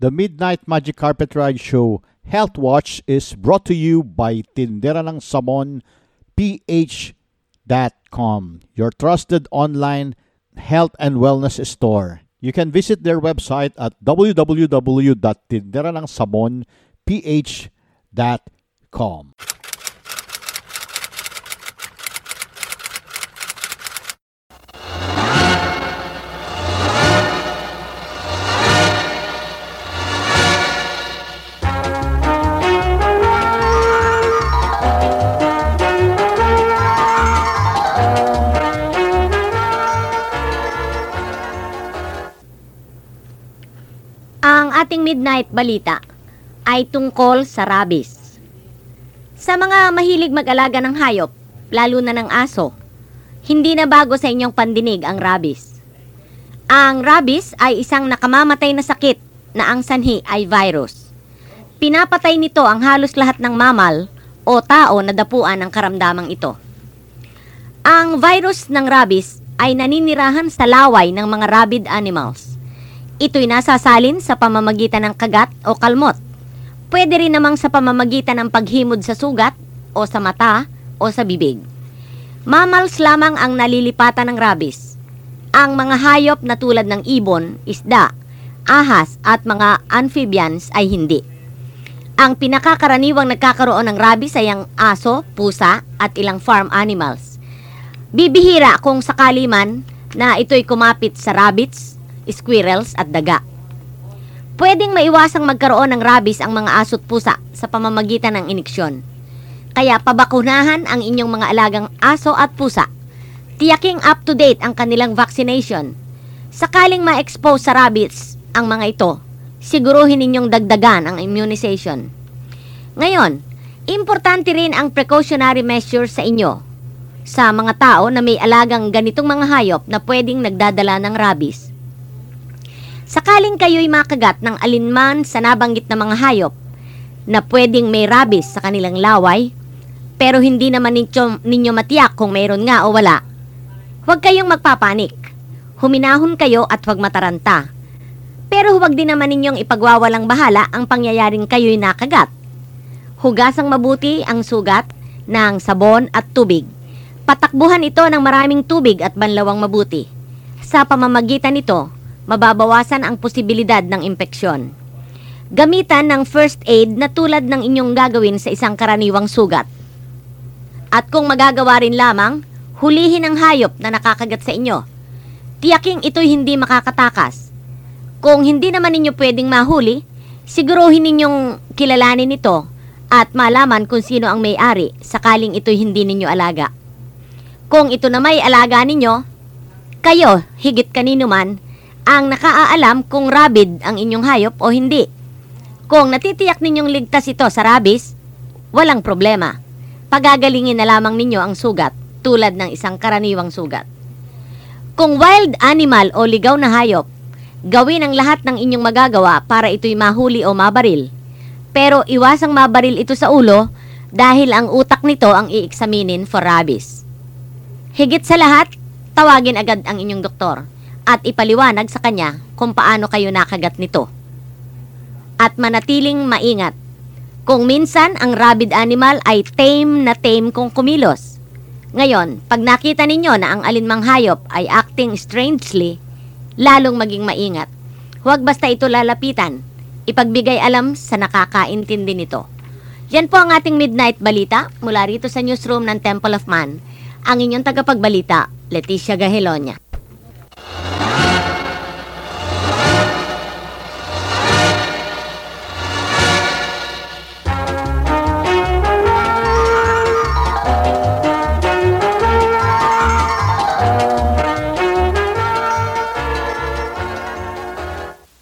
The Midnight Magic Carpet Ride Show Health Watch is brought to you by Tindera ng Samon PH.com, your trusted online health and wellness store. You can visit their website at www.tinderanangsamonph.com. ating midnight balita ay tungkol sa rabies. Sa mga mahilig mag-alaga ng hayop, lalo na ng aso, hindi na bago sa inyong pandinig ang rabies. Ang rabies ay isang nakamamatay na sakit na ang sanhi ay virus. Pinapatay nito ang halos lahat ng mamal o tao na dapuan ng karamdamang ito. Ang virus ng rabies ay naninirahan sa laway ng mga rabid animals. Ito'y nasasalin sa pamamagitan ng kagat o kalmot. Pwede rin namang sa pamamagitan ng paghimod sa sugat o sa mata o sa bibig. Mammals lamang ang nalilipatan ng rabies. Ang mga hayop na tulad ng ibon, isda, ahas at mga amphibians ay hindi. Ang pinakakaraniwang nagkakaroon ng rabies ay ang aso, pusa at ilang farm animals. Bibihira kung sakali man na ito'y kumapit sa rabbits, squirrels at daga. Pwedeng maiwasang magkaroon ng rabies ang mga aso't pusa sa pamamagitan ng iniksyon. Kaya pabakunahan ang inyong mga alagang aso at pusa. Tiyaking up to date ang kanilang vaccination. Sakaling ma-expose sa rabies ang mga ito, siguruhin ninyong dagdagan ang immunization. Ngayon, importante rin ang precautionary measures sa inyo sa mga tao na may alagang ganitong mga hayop na pwedeng nagdadala ng rabies. Sakaling kayo'y makagat ng alinman sa nabanggit na mga hayop na pwedeng may rabies sa kanilang laway, pero hindi naman ninyo, ninyo matiyak kung mayroon nga o wala, huwag kayong magpapanik. Huminahon kayo at huwag mataranta. Pero huwag din naman ninyong ipagwawalang bahala ang pangyayaring kayo'y nakagat. Hugasang mabuti ang sugat ng sabon at tubig. Patakbuhan ito ng maraming tubig at banlawang mabuti. Sa pamamagitan nito, mababawasan ang posibilidad ng impeksyon. Gamitan ng first aid na tulad ng inyong gagawin sa isang karaniwang sugat. At kung magagawa rin lamang, hulihin ang hayop na nakakagat sa inyo. Tiyaking ito'y hindi makakatakas. Kung hindi naman ninyo pwedeng mahuli, siguruhin ninyong kilalanin ito at malaman kung sino ang may-ari sakaling ito'y hindi ninyo alaga. Kung ito na may alaga ninyo, kayo, higit kanino man, ang nakaaalam kung rabid ang inyong hayop o hindi. Kung natitiyak ninyong ligtas ito sa rabies, walang problema. Pagagalingin na lamang ninyo ang sugat tulad ng isang karaniwang sugat. Kung wild animal o ligaw na hayop, gawin ang lahat ng inyong magagawa para ito'y mahuli o mabaril. Pero iwasang mabaril ito sa ulo dahil ang utak nito ang ieksaminin for rabies. Higit sa lahat, tawagin agad ang inyong doktor at ipaliwanag sa kanya kung paano kayo nakagat nito. At manatiling maingat. Kung minsan ang rabid animal ay tame na tame kung kumilos. Ngayon, pag nakita ninyo na ang alinmang hayop ay acting strangely, lalong maging maingat. Huwag basta ito lalapitan. Ipagbigay alam sa nakakaintindi nito. Yan po ang ating Midnight Balita mula rito sa newsroom ng Temple of Man. Ang inyong tagapagbalita, Leticia Gahelonia.